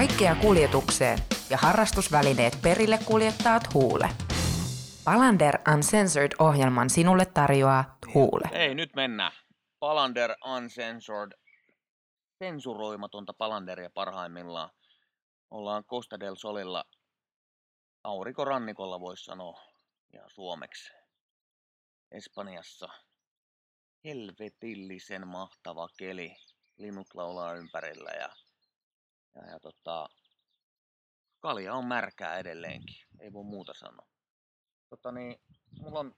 Kaikkea kuljetukseen ja harrastusvälineet perille kuljettaat Huule. Palander Uncensored-ohjelman sinulle tarjoaa Huule. Ei, nyt mennään. Palander Uncensored. Sensuroimatonta Palanderia parhaimmillaan. Ollaan Costa del Solilla aurinkorannikolla voisi sanoa ja suomeksi. Espanjassa helvetillisen mahtava keli. Linnut laulaa ympärillä ja, ja, ja tota, kalja on märkää edelleenkin. Ei voi muuta sanoa. Tota niin, mulla on,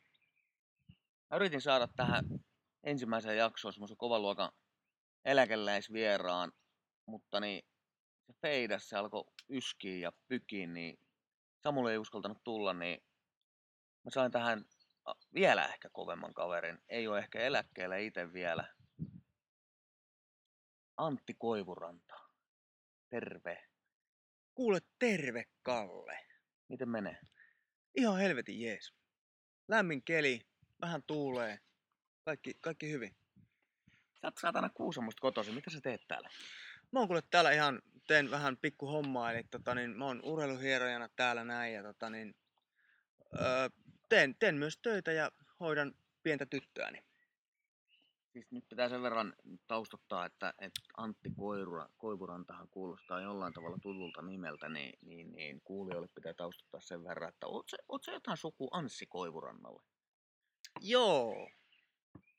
mä yritin saada tähän ensimmäiseen jaksoon semmoisen kovan luokan eläkeläisvieraan, mutta niin se feidas, se alkoi yskiä ja pykiä, niin Samuel ei uskaltanut tulla, niin mä sain tähän vielä ehkä kovemman kaverin. Ei ole ehkä eläkkeellä itse vielä. Antti Koivuranta. Terve. Kuule, terve Kalle. Miten menee? Ihan helvetin jees. Lämmin keli, vähän tuulee. Kaikki, kaikki hyvin. Sä oot saatana Kuusamosta kotoisin. Mitä sä teet täällä? Mä oon kuule täällä ihan, teen vähän pikku hommaa, eli tota, niin, mä oon urheiluhierojana täällä näin ja tota, niin, öö, teen, teen myös töitä ja hoidan pientä tyttöäni. Siis nyt pitää sen verran taustottaa, että, että Antti Koivura, Koivurantahan kuulostaa jollain tavalla tutulta nimeltä, niin, niin, niin kuulijoille pitää taustottaa sen verran, että oot sä, sä jotain suku Anssi Koivurannalle? Joo.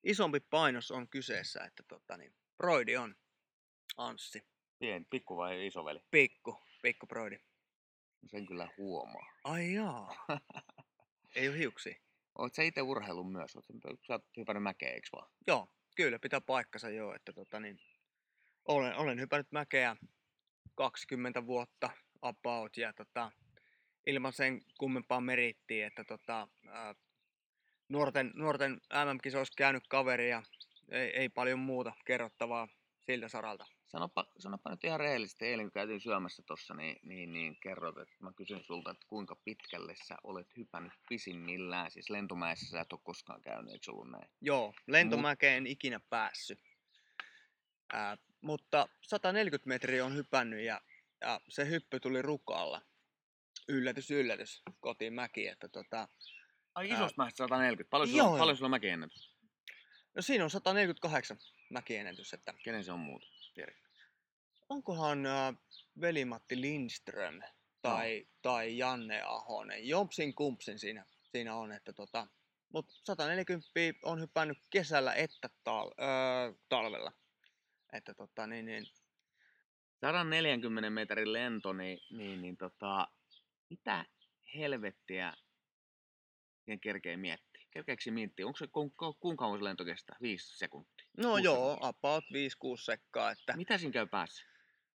Isompi painos on kyseessä, että tota, niin, Broidi on Anssi. Pien, pikku vai isoveli? Pikku, pikku Broidi. Sen kyllä huomaa. Ai jaa. Ei ole hiuksi. Oot sä itse urheilun myös? Oot, sä- sä oot hypännyt mäkeä, eiks vaan? Joo, kyllä pitää paikkansa joo, että tota, niin, olen, olen hypännyt mäkeä 20 vuotta about ja tota, ilman sen kummempaa merittiä, että tota, ää, nuorten, nuorten MM-kisoissa käynyt kaveri ja ei, ei paljon muuta kerrottavaa siltä saralta. Sanopa, sanopa nyt ihan rehellisesti, eilen kun käytiin syömässä tossa, niin, niin, niin kerrot, että mä kysyn sulta, että kuinka pitkälle sä olet hypännyt pisimmillään. Siis lentomäessä sä et ole koskaan käynyt, eikö ollut näin? Joo, lentomäkeen en ikinä päässyt. Ää, mutta 140 metriä on hypännyt ja, ja se hyppy tuli rukalla. Yllätys, yllätys, kotiin mäki. Että tota, Ai isosta mäestä 140. Paljon sulla, joo, paljon sulla mäkiennätys? no siinä on 148 mäkiennätys, että Kenen se on muuta? Tiedätkö? Onkohan ää, veli-Matti Lindström tai, tai Janne Ahonen, jompsin kumpsin siinä, siinä on, että tota, mutta 140 on hypännyt kesällä että tal, öö, talvella. Että tota, niin, niin, 140 metrin lento, niin, niin, niin tota, mitä helvettiä siihen kerkee miettiä? Kerkeekö se miettiä? Onko se, ku, ku, kuinka kauan se lento kestää? Viisi sekuntia. no joo, sekuntia. about 5-6 sekkaa. Että, Mitä siinä käy päässä?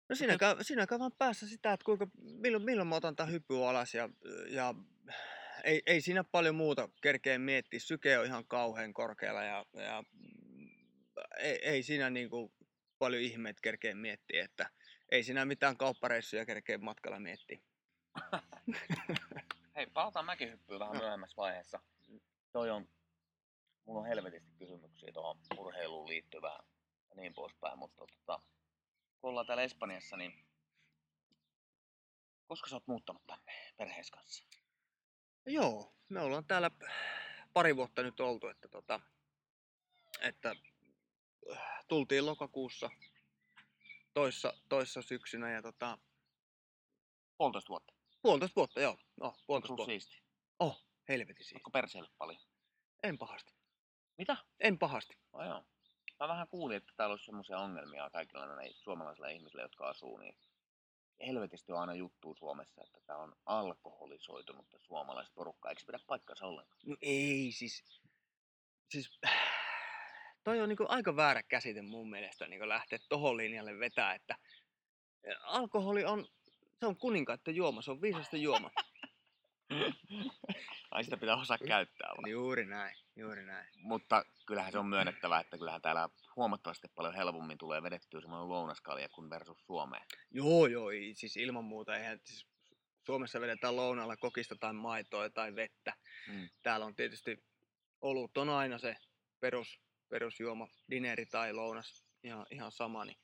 No siinä käy, siinä käy vaan päässä sitä, että kuinka, milloin, milloin mä otan tämän hypyn alas ja, ja ei, ei siinä paljon muuta kerkeä miettiä. Syke on ihan kauhean korkealla ja, ja ei, ei siinä niinku paljon ihmeet kerkeä miettiä, että ei siinä mitään kauppareissuja kerkeä matkalla miettiä. Hei, palataan mäkihyppyyn vähän Joo. myöhemmässä vaiheessa. Toi on, mulla on helvetisti kysymyksiä tuohon urheiluun liittyvään ja niin poispäin, mutta tota, kun ollaan täällä Espanjassa, niin koska sä oot muuttanut tänne perhees kanssa? Joo, me ollaan täällä pari vuotta nyt oltu, että, tota, että äh, tultiin lokakuussa toissa, toissa syksynä ja tota, Puolitoista vuotta. puolitoista vuotta, joo. No, puolitoista vuotta. siisti? Oh, helvetin siisti. Onko paljon? En pahasti. Mitä? En pahasti. Oh, joo. Mä vähän kuulin, että täällä olisi semmoisia ongelmia kaikilla näillä suomalaisilla ihmisillä, jotka asuu, niin helvetisti on aina juttu Suomessa, että tämä on alkoholisoitunutta suomalaista porukkaa. Eikö se pidä paikkansa ollenkaan? No ei siis, siis toi on niinku aika väärä käsite mun mielestä niinku lähteä tohon linjalle vetää, että alkoholi on, se on kuninkaiden juoma, se on viisasta juoma. Ai sitä pitää osaa käyttää vaan. juuri näin, juuri näin. Mutta kyllähän se on myönnettävä, että kyllähän täällä huomattavasti paljon helpommin tulee vedettyä semmoinen lounaskalja kuin versus Suomeen. Joo, joo, siis ilman muuta. Eihän, siis Suomessa vedetään lounalla kokista tai maitoa tai vettä. Mm. Täällä on tietysti olut on aina se perus, perusjuoma, dineri tai lounas, ihan, ihan sama. Niin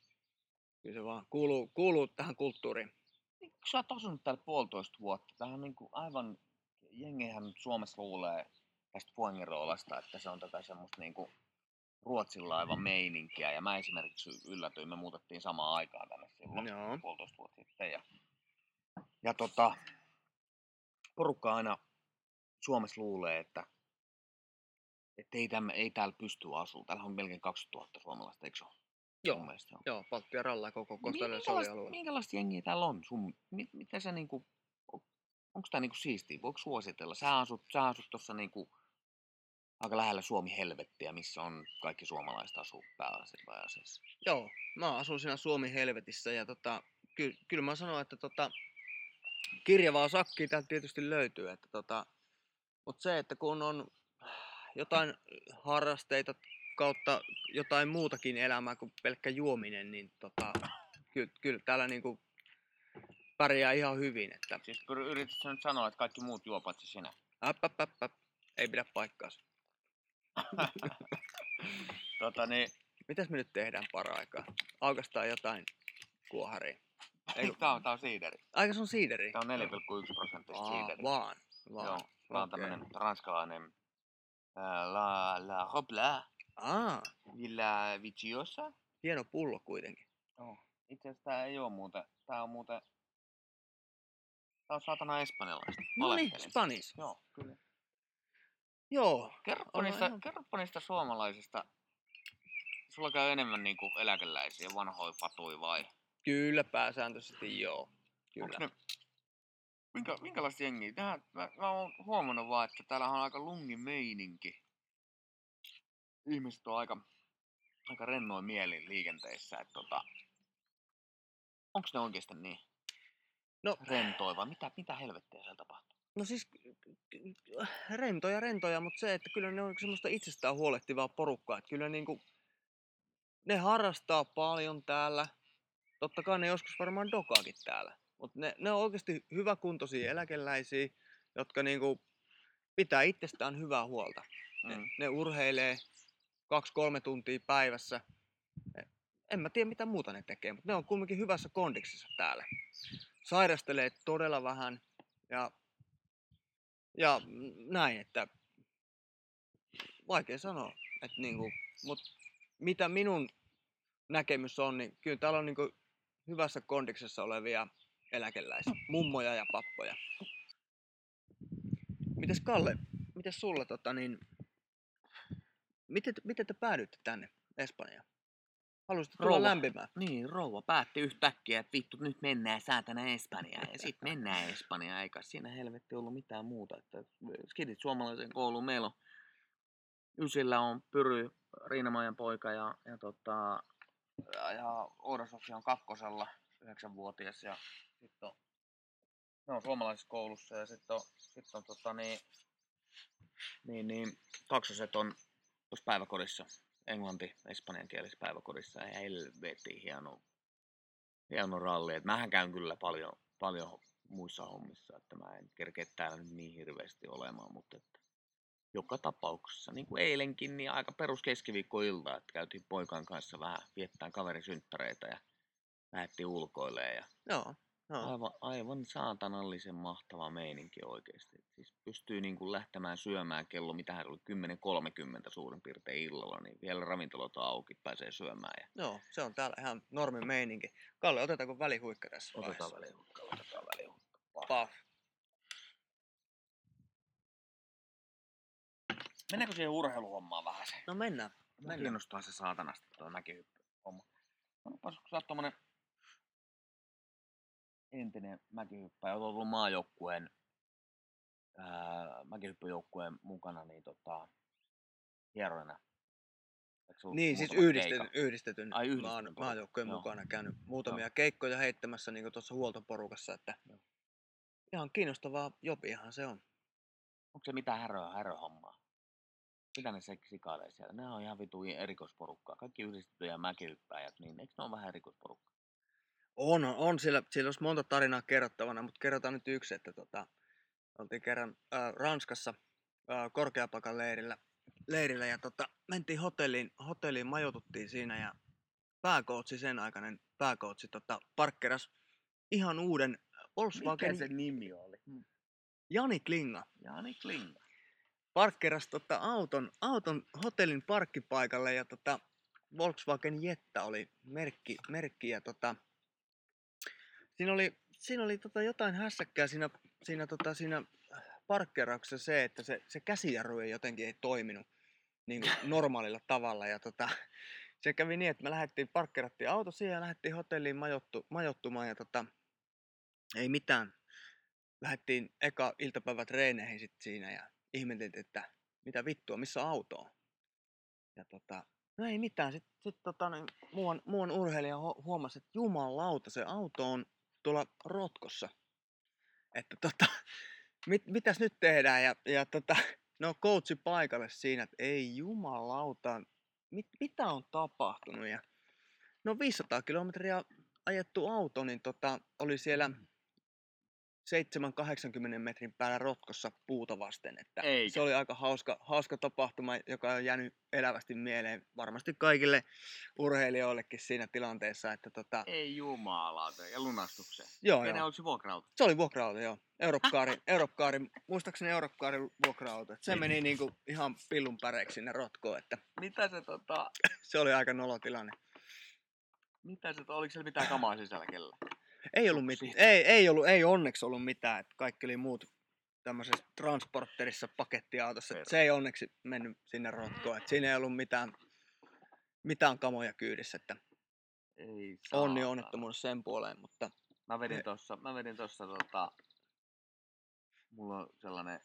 kyllä se vaan kuuluu, kuuluu tähän kulttuuriin. Niin, kun sä oot asunut täällä puolitoista vuotta, tähän on niin kuin aivan, jengihän nyt Suomessa luulee tästä Fuengiroolasta, että se on tätä semmoista niin kuin Ruotsin laivan meininkiä. Ja mä esimerkiksi yllätyin, me muutettiin samaan aikaan tänne silloin, Joo. puolitoista vuotta sitten. Ja, ja tota, porukka aina Suomessa luulee, että, että ei, täm, ei täällä pysty asumaan. Täällä on melkein 2000 suomalaista, eikö se ole? Joo. Mun mielestä. Joo, Baltia ralla koko Kostajärven minkälaista, jengiä täällä on? Sun, mit, miten sä niinku, onko tää niinku siistiä? Voiko suositella? Sä asut, sä asut tuossa niinku aika lähellä Suomi helvettiä, missä on kaikki suomalaiset asuu pääasiassa. Joo, mä asun siinä Suomi helvetissä ja tota, ky, kyllä mä sanon, että tota, kirjavaa sakkia täältä tietysti löytyy, että tota, mutta se, että kun on jotain harrasteita kautta jotain muutakin elämää kuin pelkkä juominen, niin tota, kyllä, kyllä täällä niinku pärjää ihan hyvin, että Siis yrität nyt sanoa, että kaikki muut juo paitsi sinä. äp, äp, äp, äp, ei pidä paikkaansa. tota niin, Mitäs me nyt tehdään paraikaa? Aukastaan jotain kuoharia. Ei, kun- tää on, tää on siideri. Aika se on siideri. Tää on 4,1 prosenttista Aa, siideri. vaan, vaan. Joo, tää on okei. tämmönen ranskalainen ää, La, la Robla Aa, Villa Viciosa. hieno pullo kuitenkin. Joo. Itse asiassa tää ei oo muuten, tää on muuten, tää on saatana espanjalaista. No niin. Spanis. Joo, kyllä. Joo, Kerropa Ollaan niistä, ihan- kerropa niistä suomalaisista. Sulla käy enemmän niinku eläkeläisiä, vanhoja fatui vai? kyllä pääsääntöisesti joo. Onks Kyllä. ne, minkä, minkälaista jengiä? Tähän, mä, mä oon huomannut vaan, että täällä on aika lungi meininki. Ihmiset on aika, aika rennoin mielin liikenteessä. Että tota, onks ne oikeasti niin No, rentoja vai mitä, mitä helvettiä siellä tapahtuu? no siis rentoja rentoja, mutta se, että kyllä ne on semmoista itsestään huolehtivaa porukkaa. Että kyllä niinku, ne harrastaa paljon täällä. Totta kai ne joskus varmaan dokaakin täällä. Mutta ne, ne on oikeasti hyväkuntoisia eläkeläisiä, jotka niinku pitää itsestään hyvää huolta. Ne, Mm. ne urheilee kaksi-kolme tuntia päivässä. E- En mä tiedä mitä muuta ne tekee, mutta ne on kumminkin hyvässä kondiksessa täällä. Sairastelee todella vähän ja, ja näin, että vaikea sanoa, että niinku, mut mitä minun näkemys on, niin kyllä täällä on niinku hyvässä kondiksessa olevia eläkeläisiä, mummoja ja pappoja. Mites Kalle, mites sulla tota niin, miten, miten te päädyitte tänne Espanjaan? Haluaisitte tulla Rouva. lämpimään? Niin, rouva päätti yhtäkkiä, että vittu nyt mennään saatana Espanjaan. Ja sit mennään Espanjaan, eikä siinä helvetti ollut mitään muuta. Että skidit suomalaisen kouluun. Meillä on Ysillä on Pyry, Riinamajan poika ja, ja, tota, ja, ja Ouda Sofia on kakkosella, yhdeksänvuotias. Ja sitten on, ne on suomalaisessa koulussa ja sitten on, sit on tota, niin, niin, niin, kaksoset on tuossa päiväkodissa. Englanti, espanjankielisessä päiväkodissa. Ja helvetin hieno, hieno ralli. Et mähän käyn kyllä paljon, paljon muissa hommissa, että mä en kerkeä täällä nyt niin hirveästi olemaan, mutta että joka tapauksessa, niin kuin eilenkin, niin aika perus keskiviikkoilta, että käytiin poikan kanssa vähän viettää kaverisynttäreitä ja lähdettiin ulkoilemaan ja Joo, aivan, aivan saatanallisen mahtava meininki oikeasti. Siis pystyy niin kuin lähtemään syömään kello, mitä hän oli 10.30 suurin piirtein illalla, niin vielä ravintolat auki, pääsee syömään ja Joo, se on täällä ihan normi meininki. Kalle, otetaanko välihuikka tässä otetaan vaiheessa? välihuikka, otetaan välihuikka. Pah. Paf. Mennäänkö siihen urheiluhommaan vähän se? No mennään. Mä Mennään. kiinnostaa se saatanasti tuo mäkihyppy homma. Kun sä oot tommonen entinen mäkihyppäjä, oot ollut maajoukkueen, mäkihyppyjoukkueen mukana, niin tota, hierojana. Niin, siis yhdistetyn, yhdistetyn, Ai, yhdistetyn maan, Joo. mukana käynyt muutamia keikkoja heittämässä niin tuossa huoltoporukassa, että Joo. ihan kiinnostavaa jobihan se on. Onko se mitään häröä, häröhommaa? Mitä ne sikailee siellä? Ne on ihan vitu erikoisporukkaa. Kaikki yhdistettyjä mäkihyppäjät, niin eikö ne ole vähän erikoisporukkaa? On, on siellä, siellä olisi monta tarinaa kerrottavana, mutta kerrotaan nyt yksi, että tota, oltiin kerran ää, Ranskassa ää, korkeapakan leirillä, leirillä ja tota, mentiin hotelliin, hotelliin, majoituttiin siinä ja pääkootsi, sen aikainen pääkootsi, tota, parkkeras ihan uuden Volkswagen Mikä se nimi oli? Jani Klinga Jani Klinga. parkkeras tota auton, auton hotellin parkkipaikalle ja tota Volkswagen Jetta oli merkki, merkki ja tota, siinä oli, siinä oli tota jotain hässäkkää siinä, siinä, tota, siinä parkkeerauksessa se, että se, se käsijarru ei jotenkin ei toiminut niin kuin normaalilla tavalla ja tota, se kävi niin, että me lähdettiin, parkkeerattiin auto siihen ja lähdettiin hotelliin majottu, majottumaan ja tota, ei mitään. Lähdettiin eka iltapäivät treeneihin sit siinä ja ihmeteltiin, että mitä vittua, missä auto on. Ja tota, no ei mitään. Sitten sit, tota, niin, muuan, muuan urheilija hu- huomasi, että jumalauta, se auto on tuolla rotkossa. Että tota, mit, mitäs nyt tehdään? Ja, ja tota, no coachi paikalle siinä, että ei jumalauta, mit, mitä on tapahtunut? Ja, no 500 kilometriä ajettu auto, niin tota, oli siellä 7-80 metrin päällä rotkossa puuta vasten. Että Eikä. se oli aika hauska, hauska tapahtuma, joka on jäänyt elävästi mieleen varmasti kaikille urheilijoillekin siinä tilanteessa. Että tota, Ei jumalauta. Ja lunastukseen. joo, Kenen joo. oliko se? Se oli vuokra-auto, joo. Europkaari, Europkaari, muistaakseni Europkaari vuokra-auto. Et Se Niin. meni niinku ihan pillun päreiksi sinne rotkoon, että Mitä se tota... se oli aika nolotilanne. Mitä se, oliko siellä mitään kamaa sisällä kellä? Ei ollut mitään. Ei, ei, ollut, ei onneksi ollut mitään. Että kaikki oli muut tämmöisessä transporterissa pakettiautossa. Et se ei onneksi mennyt sinne rotkoon. Et siinä ei ollut mitään, mitään kamoja kyydissä. Että Ei onni saatana. onnettomuus sen puoleen. Mutta Mä vedin tossa, mä vedin tossa tota, mulla on sellainen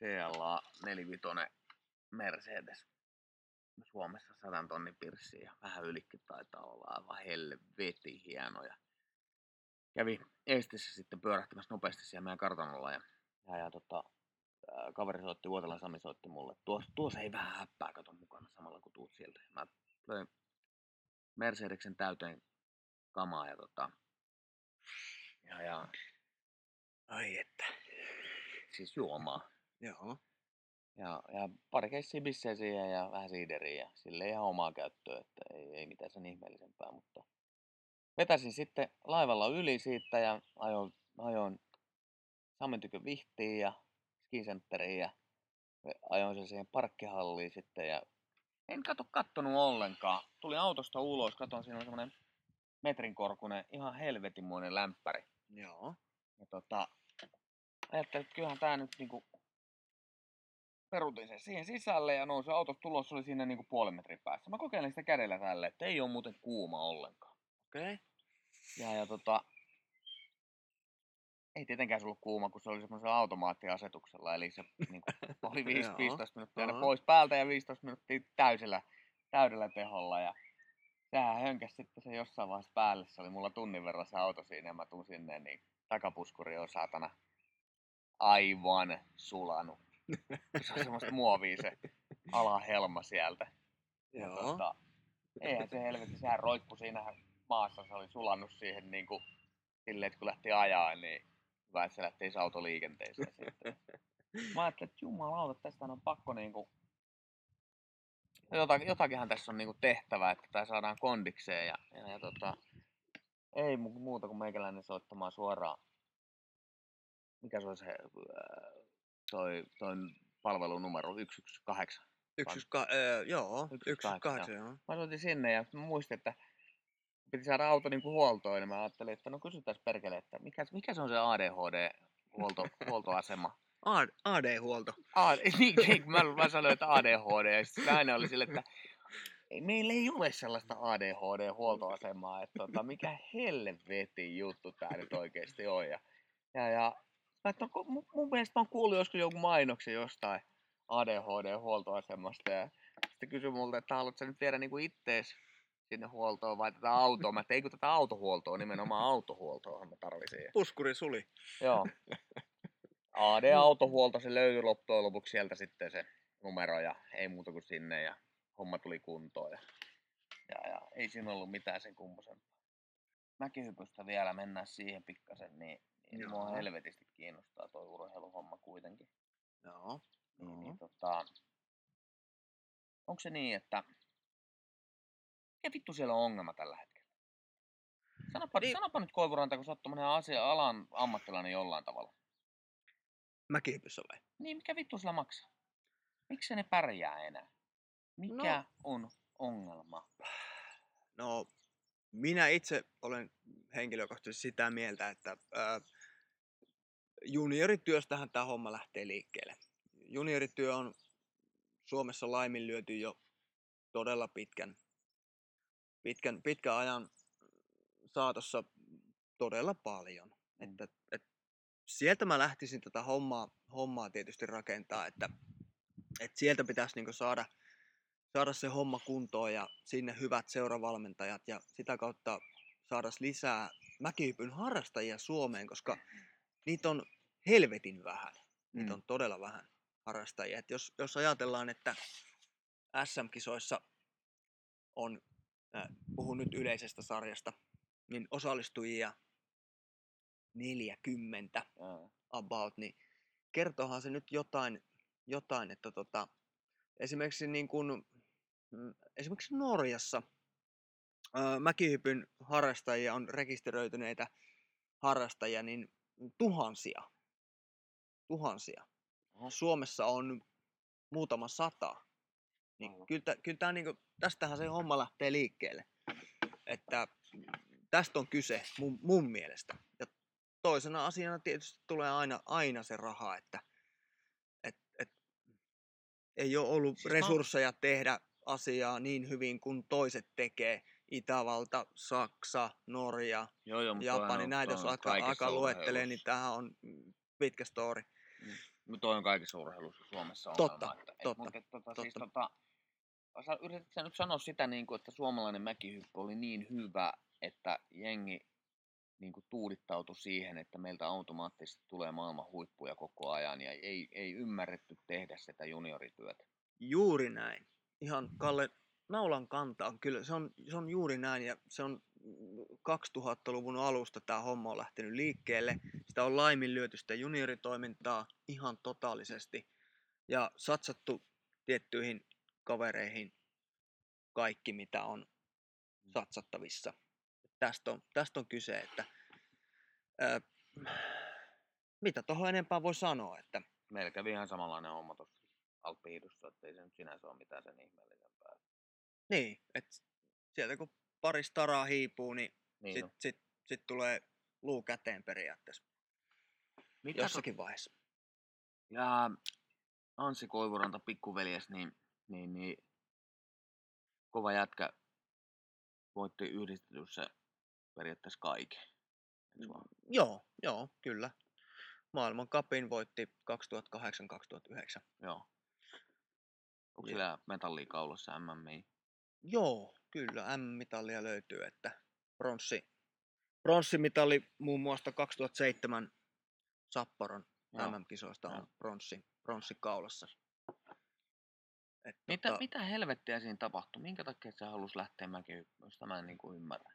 CLA 45 Mercedes. Suomessa 100 tonnin pirssi ja vähän ylikin taitaa olla aivan helvetin hienoja. Kävi Estissä sitten pyörähtämässä nopeasti siellä meidän kartanolla ja, ja, ja tota, kaveri soitti, Vuotelan Sami soitti mulle, tuossa, tuossa ei vähän häppää kato mukana samalla kun tuut sieltä. Mä löin Mercedeksen täyteen kamaa ja tota, ja, ja ai että. siis juomaa. Joo. Ja, ja pari keissiä bissejä siihen ja vähän siideriä ja sille ihan omaa käyttöä, että ei, ei mitään sen ihmeellisempää, mutta vetäsin sitten laivalla yli siitä ja ajoin, ajoin Samen tykö Vihtiin ja skicenteriin ja ajoin sen siihen parkkihalliin sitten ja en kato kattonut ollenkaan. Tulin autosta ulos, katon siinä on semmonen metrin korkunen, ihan helvetinmoinen lämpäri. Joo. Ja tota, ajattelin, että kyllähän tää nyt niinku perutin sen siihen sisälle ja nousi autosta tulos oli siinä niinku puolen metrin päässä. Mä kokeilin sitä kädellä tälle, että ei oo muuten kuuma ollenkaan. Okei. Okay. Ja, ja tota, ei tietenkään se ollut kuuma, kun se oli semmoisella automaattiasetuksella, eli se niinku, oli 5, Joo, 15 minuuttia aina pois päältä ja 15 minuuttia täysillä, täydellä teholla. Ja sehän hönkäsi sitten se jossain vaiheessa päälle, se oli mulla tunnin verran se auto siinä ja mä tuun sinne, niin takapuskuri on saatana aivan sulanut. Se on semmoista muovia se alahelma sieltä. Joo. Tota, eihän se helvetti, sehän roikku siinä maassa, se oli sulannut siihen niin kuin, silleen, että kun lähti ajaa, niin hyvä, että se lähti se auto liikenteeseen sitten. Mä ajattelin, että jumalauta, tästä on pakko niinku... Jotakin, jotakinhan tässä on niinku tehtävä, että tämä saadaan kondikseen ja, ja, ja tota, ei mu- muuta kuin meikäläinen soittamaan suoraan. Mikä se oli se, ää, toi, toi palvelunumero 118? Yksi, yksi, ka- öö, joo. Yksi, Yksi, kahdeksan, kahdeksan, joo. Mä soitin sinne ja muistin, että piti saada auto niinku huoltoon, niin mä ajattelin, että no kysytäis perkele, että mikä, mikä se on se ADHD huolto, huoltoasema. AD-huolto. A, niin, niin, mä, mä sanoin, että ADHD, ja sitten aina oli sille, että ei, meillä ei ole sellaista ADHD-huoltoasemaa, että tota, mikä helvetin juttu tää nyt oikeesti on. Ja, ja, ja mä, no, mun, mun mielestä mä oon kuullut joskus jonkun mainoksen jostain ADHD-huoltoasemasta, ja sitten kysyi multa, että haluatko sä nyt viedä niinku ittees sinne huoltoon vai tätä autoa? Mä että ei kun tätä autohuoltoa, nimenomaan autohuoltoa mä tarvisin. Puskuri suli. Joo. AD-autohuolto, se löytyi loppujen lopuksi sieltä sitten se numero ja ei muuta kuin sinne ja homma tuli kuntoon. Ja, ja, ja ei siinä ollut mitään sen kummosempaa. Mäkihypystä vielä mennään siihen pikkasen, niin, niin mua Joo. helvetisti kiinnostaa toi urheiluhomma kuitenkin. Joo. Niin, Joo. niin tota, onko se niin, että mikä vittu siellä on ongelma tällä hetkellä? Sanopa, Niin. sanopa nyt Koivuranta, kun sä oot asia, alan ammattilainen jollain tavalla. Mäkihypyssä vai? Niin, mikä vittu sillä maksaa? Miksi ne pärjää enää? Mikä No. on ongelma? No, minä itse olen henkilökohtaisesti sitä mieltä, että ää, juniorityöstähän tämä homma lähtee liikkeelle. Juniorityö on Suomessa laiminlyöty jo todella pitkän, pitkän, pitkän ajan saatossa todella paljon. Mm. Että, et, sieltä mä lähtisin tätä hommaa, hommaa tietysti rakentaa, että, että sieltä pitäisi niinku saada, saada se homma kuntoon ja sinne hyvät seuravalmentajat ja sitä kautta saada lisää mäkihypyn harrastajia Suomeen, koska niitä on helvetin vähän. Niitä Mm. on todella vähän harrastajia. Et jos, jos ajatellaan, että SM-kisoissa on, äh, puhun nyt yleisestä sarjasta, niin osallistujia 40 Ää, about, niin kertoohan se nyt jotain, jotain että tota, esimerkiksi, niin kun, mm, esimerkiksi Norjassa ää, mäkihypyn harrastajia on rekisteröityneitä harrastajia niin tuhansia. Tuhansia. Oho. Suomessa on muutama sata. Niin kyllä, tä- kyllä tää niinku, tästähän se homma lähtee liikkeelle. Että tästä on kyse mun, mun mielestä. Ja toisena asiana tietysti tulee aina, aina se raha, että et, et, ei ole ollut Siis siis mä- resursseja tehdä asiaa niin hyvin kuin toiset tekee. Itävalta, Saksa, Norja, Joo, joo, mutta Japani, on- näitä jos alkaa, alkaa luettelee, niin tämähän on mm, pitkä story. Mutta toi on kaikissa urheiluissa Suomessa on Totta, ongelma, että, et, totta, Mutta, tota, totta. Siis, tota, sä yritit sä nyt sanoa sitä, niin kuin, että suomalainen mäkihyppy oli niin hyvä, että jengi niin kuin, tuudittautui siihen, että meiltä automaattisesti tulee maailman huippuja koko ajan ja ei, ei ymmärretty tehdä sitä juniorityötä. Juuri näin. Ihan Kalle naulan kantaa. Kyllä se on, se on juuri näin ja se on mm, 2000-luvun alusta tämä homma on lähtenyt liikkeelle. Sitä on laiminlyöty sitä junioritoimintaa ihan totaalisesti ja satsattu tiettyihin kavereihin kaikki mitä on satsattavissa. Tästä on, tästä on kyse, että ää, mitä tuohon enempää voi sanoa, että Meillä kävi ihan samanlainen homma tuossa Alppihiidossa, että ei se nyt sinänsä ole mitään sen ihmeellisempää. Niin, että sieltä kun pari staraa hiipuu, niin Niin sitten sit, sit tulee luu käteen periaatteessa Mitä jossakin vaiheessa. Ja Anssi Koivuranta pikkuveljes, niin, niin, niin kova jätkä voitti yhdistetyssä periaatteessa kaiken. Vaan? Joo, joo, kyllä. Maailman kapin voitti 2008-2009. Joo. Onko Joo. sillä metallikaulassa MMI? Joo, kyllä, M-mitallia löytyy, että pronssi, pronssimitali muun muassa 2007 Sapporon Joo. MM-kisoista on Joo. pronssi, pronssi kaulassa. Et Mitä, tota, mitä helvettiä siinä tapahtui? Minkä takia se halusi lähteä mäkihyppyyn? Mä en niin kuin ymmärrä.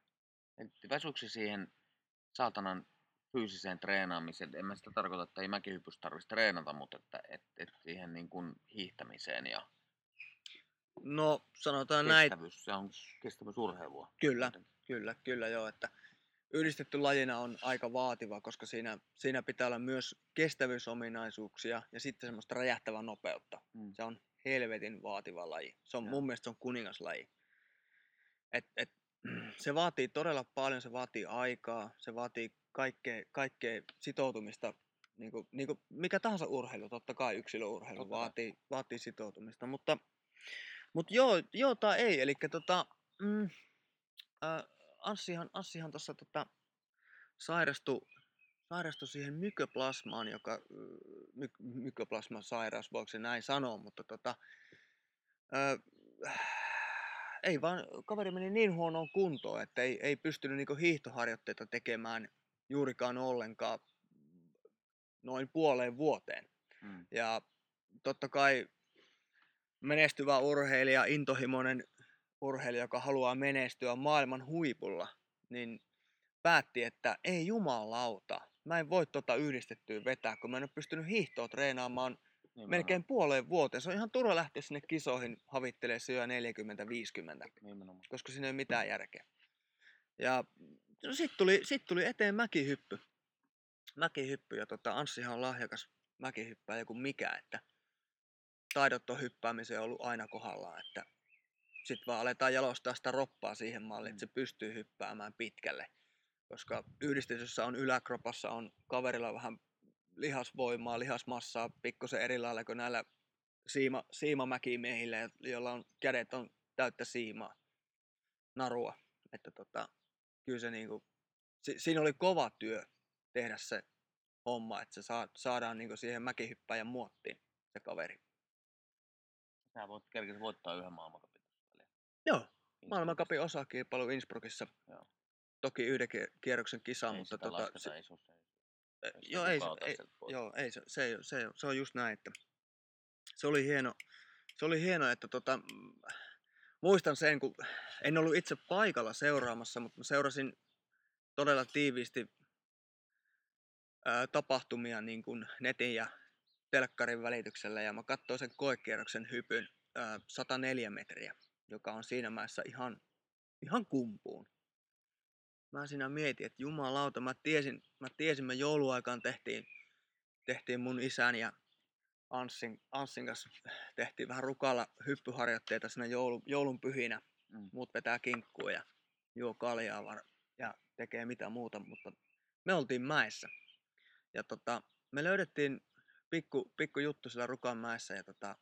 Et se siihen saatanan fyysiseen treenaamiseen? En mä sitä tarkoita, että ei mäkihypyssä tarvitsisi treenata, mutta että et, et siihen niin kuin hiihtämiseen ja No sanotaan näin, kestävyys, se on kestävyysurheilua. kyllä, kyllä, kyllä joo, että yhdistetty lajina on aika vaativa, koska siinä, siinä pitää olla myös kestävyysominaisuuksia ja sitten semmoista räjähtävää nopeutta. Mm. Se on helvetin vaativa laji. Se on Joo. mun mielestä se on kuningaslaji. Et, et, se vaatii todella paljon, se vaatii aikaa, se vaatii kaikkea, kaikkea sitoutumista. Niin kuin, niin kuin mikä tahansa urheilu, totta kai yksilöurheilu Totta vaatii, vaatii sitoutumista, mutta, mutta joo, joo tai ei. Eli tota, mm, äh, Anssihan, Anssihan tuossa tota, sairastui, sairastui siihen mykoplasmaan, joka, my, mykoplasman sairaus, voiko se näin sanoa, mutta tota, äh, ei vaan, kaveri meni niin huonoon kuntoon, että ei, ei pystynyt niinku hiihtoharjoitteita tekemään juurikaan ollenkaan noin puoleen vuoteen. Mm. Ja totta kai menestyvä urheilija, intohimoinen urheilija, joka haluaa menestyä maailman huipulla, niin päätti, että ei jumalauta, mä en voi tota yhdistettyä vetää, kun mä en ole pystynyt hiihtoa treenaamaan Nimenomaan. melkein puoleen vuoteen. Se on ihan turha lähteä sinne kisoihin havittelee syö 40-50, Nimenomaan. koska siinä ei ole mitään järkeä. Ja no sit tuli, sit tuli eteen mäkihyppy. Mäkihyppy ja tota, Anssihan on lahjakas mäkihyppääjä kuin mikä, että taidot on hyppäämiseen ollut aina kohdallaan, että sitten vaan aletaan jalostaa sitä roppaa siihen malliin, että se pystyy hyppäämään pitkälle. Koska yhdistetyssä on yläkropassa, on kaverilla vähän lihasvoimaa, lihasmassaa, pikkusen eri lailla kuin näillä siima, siimamäkimiehillä, joilla on kädet on täyttä siimaa, narua. Että tota, kyllä se niinku, si, siinä oli kova työ tehdä se homma, että se saa, saadaan niinku siihen mäkihyppäjän muottiin se kaveri. Sä voit kerkeä voittaa yhden maailmankapin. Joo, maailmankapin osakilpailu Innsbruckissa. Joo. Toki yhden ki- kierroksen kisa, ei mutta tota, lasketa se, isossa. eh, sitä joo, ei, ei, joo, ei, se, se, ei- se, se, on just näin, että se oli hieno, se oli hieno että tota, mm, muistan sen, kun en ollut itse paikalla seuraamassa, mutta seurasin todella tiiviisti ää, tapahtumia niin kuin netin ja telkkarin välityksellä ja mä katsoin sen koekierroksen hypyn ää, 104 metriä, joka on siinä mäessä ihan, ihan kumpuun. Mä siinä mietin, että jumalauta, mä tiesin, mä tiesin, me jouluaikaan tehtiin, tehtiin mun isän ja Anssin, Anssin kanssa tehtiin vähän rukalla hyppyharjoitteita siinä joulu, joulun pyhinä. Mm. Muut vetää kinkkua ja juo kaljaa var, ja tekee mitä muuta, mutta me oltiin mäessä. Ja tota, me löydettiin pikku, pikku juttu siellä Rukan mäessä ja tota,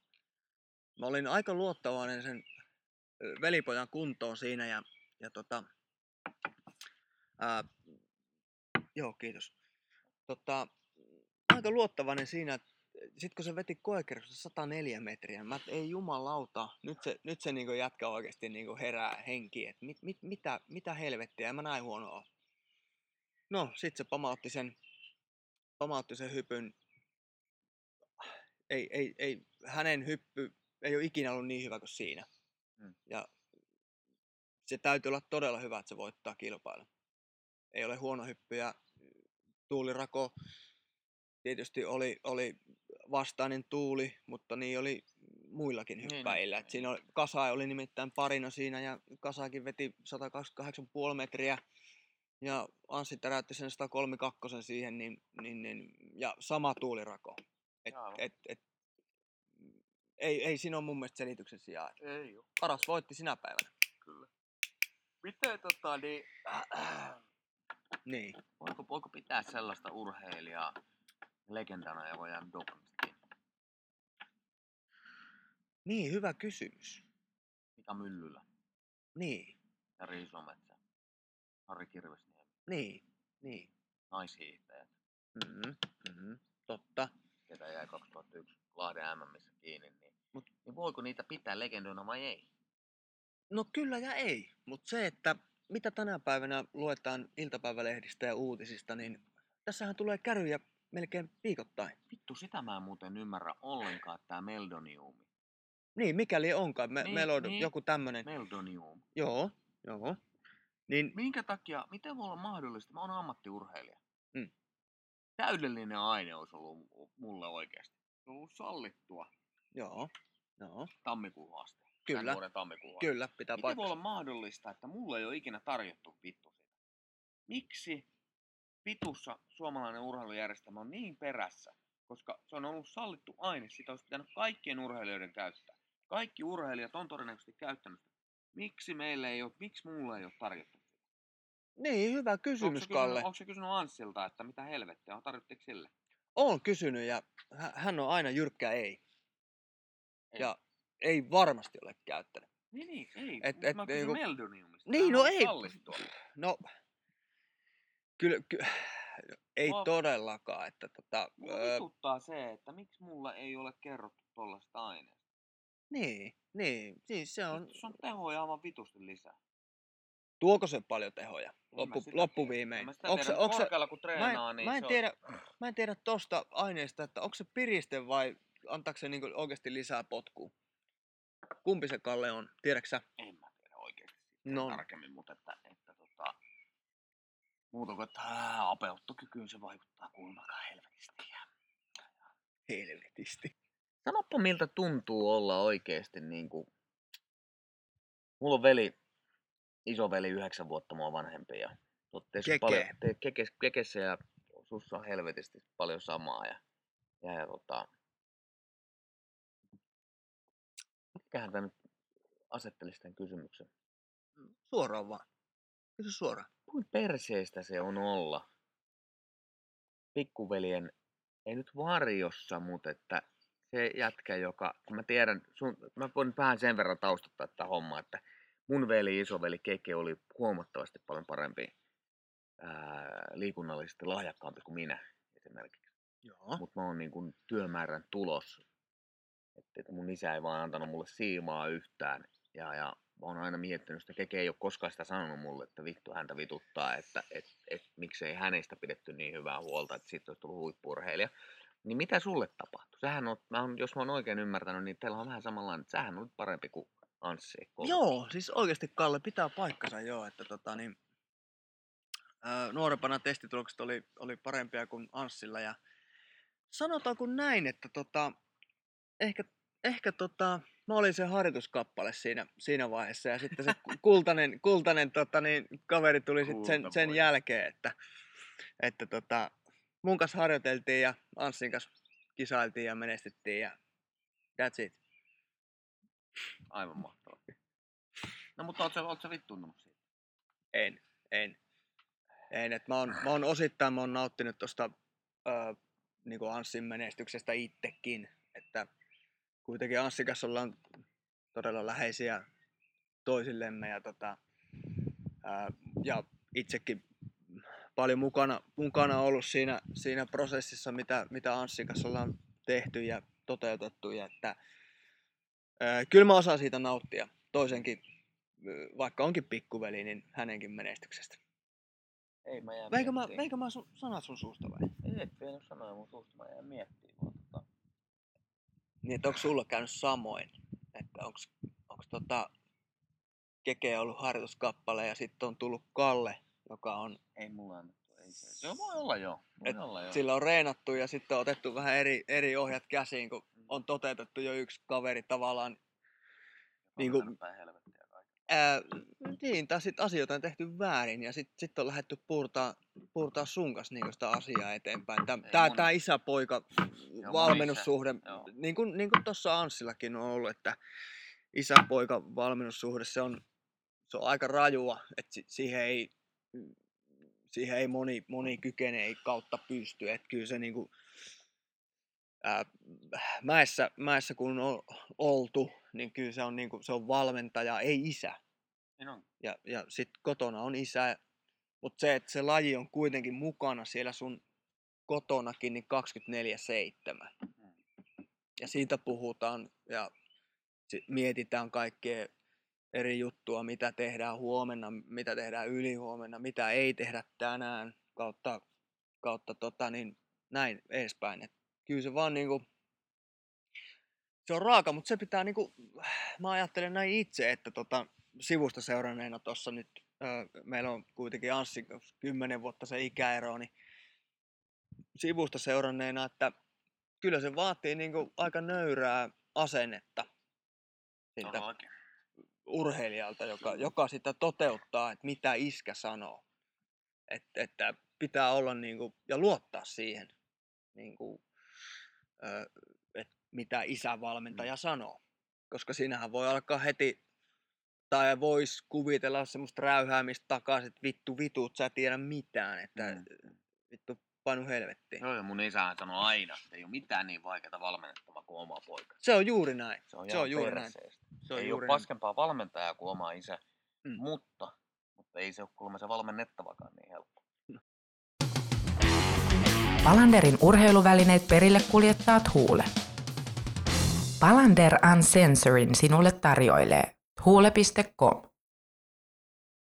mä olin aika luottavainen sen velipojan kuntoon siinä ja, ja tota, ää, joo kiitos. Tota, aika luottavainen siinä, että sit kun se veti koekierroksessa 104 metriä, mä et, ei jumalauta, nyt se, nyt se niinku jätkä oikeasti niinku herää henkiin, että mit, mit, mitä, mitä helvettiä, en mä näin huonoa. No, sit se pamautti sen, pamautti sen hypyn. Ei, ei, ei, hänen hyppy ei ole ikinä ollut niin hyvä kuin siinä. Mm. Ja se täytyy olla todella hyvä, että se voittaa kilpailun. Ei ole huono hyppy ja tuulirako tietysti oli, oli vastainen tuuli, mutta niin oli muillakin Niin, niin, Et siinä oli, Kasa oli nimittäin parina siinä ja Kasakin veti 128,5 metriä ja Anssi täräytti sen 132 siihen, niin, niin, niin, ja sama tuulirako. Et, et, et, ei, ei siinä ole mun mielestä selityksen sijaa. Ei oo, Paras voitti sinä päivänä. kyllä. Miten tota niin, Niin. voiko, voiko pitää sellaista urheilijaa legendana ja voi jäädä dopingista kiinni? Niin, hyvä kysymys. Mika Myllylä, Niin, Jari Isometsä, Harri Kirvesniemi, niin, niin. naishiihtäjät, Mm-hmm. Mm-hmm. Totta. Ketä jäi 2001 Lahden MMissä kiinni, niin, Mut- niin voiko niitä pitää legendoina vai ei? No kyllä ja ei, mutta se, että mitä tänä päivänä luetaan iltapäivälehdistä ja uutisista, niin tässähän tulee käryjä melkein viikoittain. Vittu, sitä mä en muuten ymmärrä ollenkaan, tää Meldoniumi. Niin, mikäli onkaan. Me, Niin, meillä on niin. joku tämmönen. Meldonium. Joo, joo. Niin, Minkä takia, miten voi olla mahdollista? Mä oon ammattiurheilija. Mm. Täydellinen aine olisi ollut mulle oikeasti. Se on ollut sallittua joo, joo. tammikuun asti. Tämän Kyllä, vuoden tammikuun asti. kyllä, pitää Miten voi olla mahdollista, että mulle ei ole ikinä tarjottu vittu sitä? Miksi vitussa suomalainen urheilujärjestelmä on niin perässä? Koska se on ollut sallittu aine, sitä olisi pitänyt kaikkien urheilijoiden käyttää. Kaikki urheilijat on todennäköisesti käyttänyt sitä. Miksi meille ei ole, miksi mulle ei ole tarjottu? Niin, hyvä Onko kysymys, se Kalle. onko se kysynyt Anssilta, että mitä helvettiä, tarjottiinko sille? Olen kysynyt ja hä- hän on aina jyrkkä ei. Ei. Ja ei varmasti ole käyttänyt. Niin, niin, ei. Et- Et, mä kysyn niinku- Meldoniumista. Niin, no on ei. Sallittua. No, kyllä, ky, ei Mua- todellakaan. Että tota, Mua öö, se, että miksi mulle ei ole kerrottu tollaista aineesta. niin, niin, siis se on, Se on tehoja aivan vitusti lisää. Tuoko se paljon tehoja loppu, loppuviimein? Mä sitä Onko tiedä, se, onko se, korkealla kun mä en, treenaa, niin mä, en se tiedä, mä en tiedä tosta aineesta, että onko se piriste vai antaako se niinku oikeasti lisää potkua? Kumpi se Kalle on, tiedätkö sä? on, en mä tiedä oikeesti siitä No. tarkemmin, mutta että, että tota, muuta kuin, että apeuttokykyyn se vaikuttaa kuulemma helvetisti. Helvetisti. Sanoppa miltä tuntuu olla oikeesti niinku... Mulla on veli, isoveli yhdeksän vuotta mua vanhempi ja Keke. paljon, te, kekes, kekessä ja sussa on helvetisti paljon samaa. Ja, ja, ja tota, mikähän tämä nyt asettelisi tämän kysymyksen? Suoraan vaan. Kysy suoraan. Kuin perseistä se on olla pikkuveljen, ei nyt varjossa, mutta että se jätkä, joka, kun mä tiedän, sun, mä voin vähän sen verran taustottaa tätä hommaa, että mun veli, isoveli Keke oli huomattavasti paljon parempi ää, liikunnallisesti lahjakkaampi kuin minä esimerkiksi. Mutta mä oon niin kuin työmäärän tulos. Että, että mun isä ei vaan antanut mulle siimaa yhtään. Ja, ja mä oon aina miettinyt sitä, Keke ei ole koskaan sitä sanonut mulle, että vittu häntä vituttaa, että et, et, miksei hänestä pidetty niin hyvää huolta, että siitä olisi tullut huippurheilija. Niin mitä sulle tapahtui? Sähän on, mä jos mä oon oikein ymmärtänyt, niin teillä on vähän samanlainen, että sähän olit parempi kuin Anssi. koulussa. Joo, siis oikeasti Kalle pitää paikkansa joo, että tota niin, ää, nuorempana testitulokset oli, oli parempia kuin Anssilla ja sanotaanko näin, että tota, ehkä, ehkä tota, mä olin se harjoituskappale siinä, siinä vaiheessa ja sitten se ku- kultainen, kultainen tota niin, kaveri tuli sitten sen, sen jälkeen, että, että tota, mun kanssa harjoiteltiin ja Anssin kanssa kisailtiin ja menestyttiin ja that's it. Aivan mahtavaa. No mutta oot sä, oot sä vittuuntunut siitä? En, en. En, että mä oon, mä oon osittain mä oon nauttinut tosta ö, niin Anssin menestyksestä itsekin, että kuitenkin Anssin kanssa ollaan todella läheisiä toisillemme ja, tota, ää, ja itsekin paljon mukana, mukana ollut siinä, siinä prosessissa, mitä, mitä Anssin kanssa ollaan tehty ja toteutettu. Ja että, kyllä mä osaan siitä nauttia toisenkin, ö, vaikka onkin pikkuveli, niin hänenkin menestyksestä. Ei mä jään Veikö mä, veikö mä sun, sanat sun suusta vai? Ei, et vienyt sanoja mun suusta, mä jään miettimään. Tota, Niin, että onko sulla käynyt samoin? Että onks, onks tota Keke ollut harjoituskappale ja sitten on tullut Kalle, joka on, ei mulla annettu, ei se. Se voi olla jo, voi Et olla jo. sillä on reenattu ja sitten on otettu vähän eri, eri ohjat käsiin, kun. On toteutettu jo yksi kaveri tavallaan. Niinku- helvettiä kaikkea. Ää, niin, tai sitten asioita on tehty väärin ja sitten sit on lähdetty purtaa, purtaa sun kanssa niinku sitä asiaa eteenpäin. Tämä tää, mun- tää isäpoika mun valmennussuhde, isä, joo. niin kuin, niin kuin tuossa Anssillakin on ollut, että isäpoika valmennussuhde, se on, se on aika rajua, että si- siihen ei, siihen ei moni, moni kykene ei kautta pysty. Että kyllä se niinku, ää, mäessä, mäessä kun on oltu, niin kyllä se on, niinku, se on valmentaja, ei isä. Niin on. Ja, ja sitten kotona on isä, mutta se, että se laji on kuitenkin mukana siellä sun kotonakin, niin 24-7. Mm. Ja siitä puhutaan ja mietitään kaikkea eri juttua, mitä tehdään huomenna, mitä tehdään ylihuomenna, mitä ei tehdä tänään, kautta, kautta tota, niin, näin edespäin. Et kyllä se vaan niinku, se on raaka, mutta se pitää niinku, mä ajattelen näin itse, että tota, sivusta seuranneena tuossa nyt, ö, meillä on kuitenkin Anssi 10 vuotta se ikäero, niin sivusta seuranneena, että kyllä se vaatii niinku aika nöyrää asennetta siltä Todellakin. urheilijalta, joka, joka sitä toteuttaa, että mitä iskä sanoo. Et, että pitää olla niinku, ja luottaa siihen, niinku, että mitä isävalmentaja sanoo. Koska siinähän voi alkaa heti, tai voisi kuvitella semmoista räyhäämistä takaisin, että vittu vitut, sä et tiedä mitään, että Mm. vittu painu helvettiin. Joo, ja mun isähän sanoi aina, että ei ole mitään niin vaikeaa valmennettavaa kuin oma poika. Se on juuri näin. Se on, Se on juuri näin. Se on ei juuri ole näin. paskempaa valmentajaa kuin oma isä, Mm. mutta, mutta ei se ole kuulemma se valmennettavakaan niin helppo. Palanderin urheiluvälineet perille kuljettaa Huule. Palander Uncensorin sinulle tarjoilee huule.com.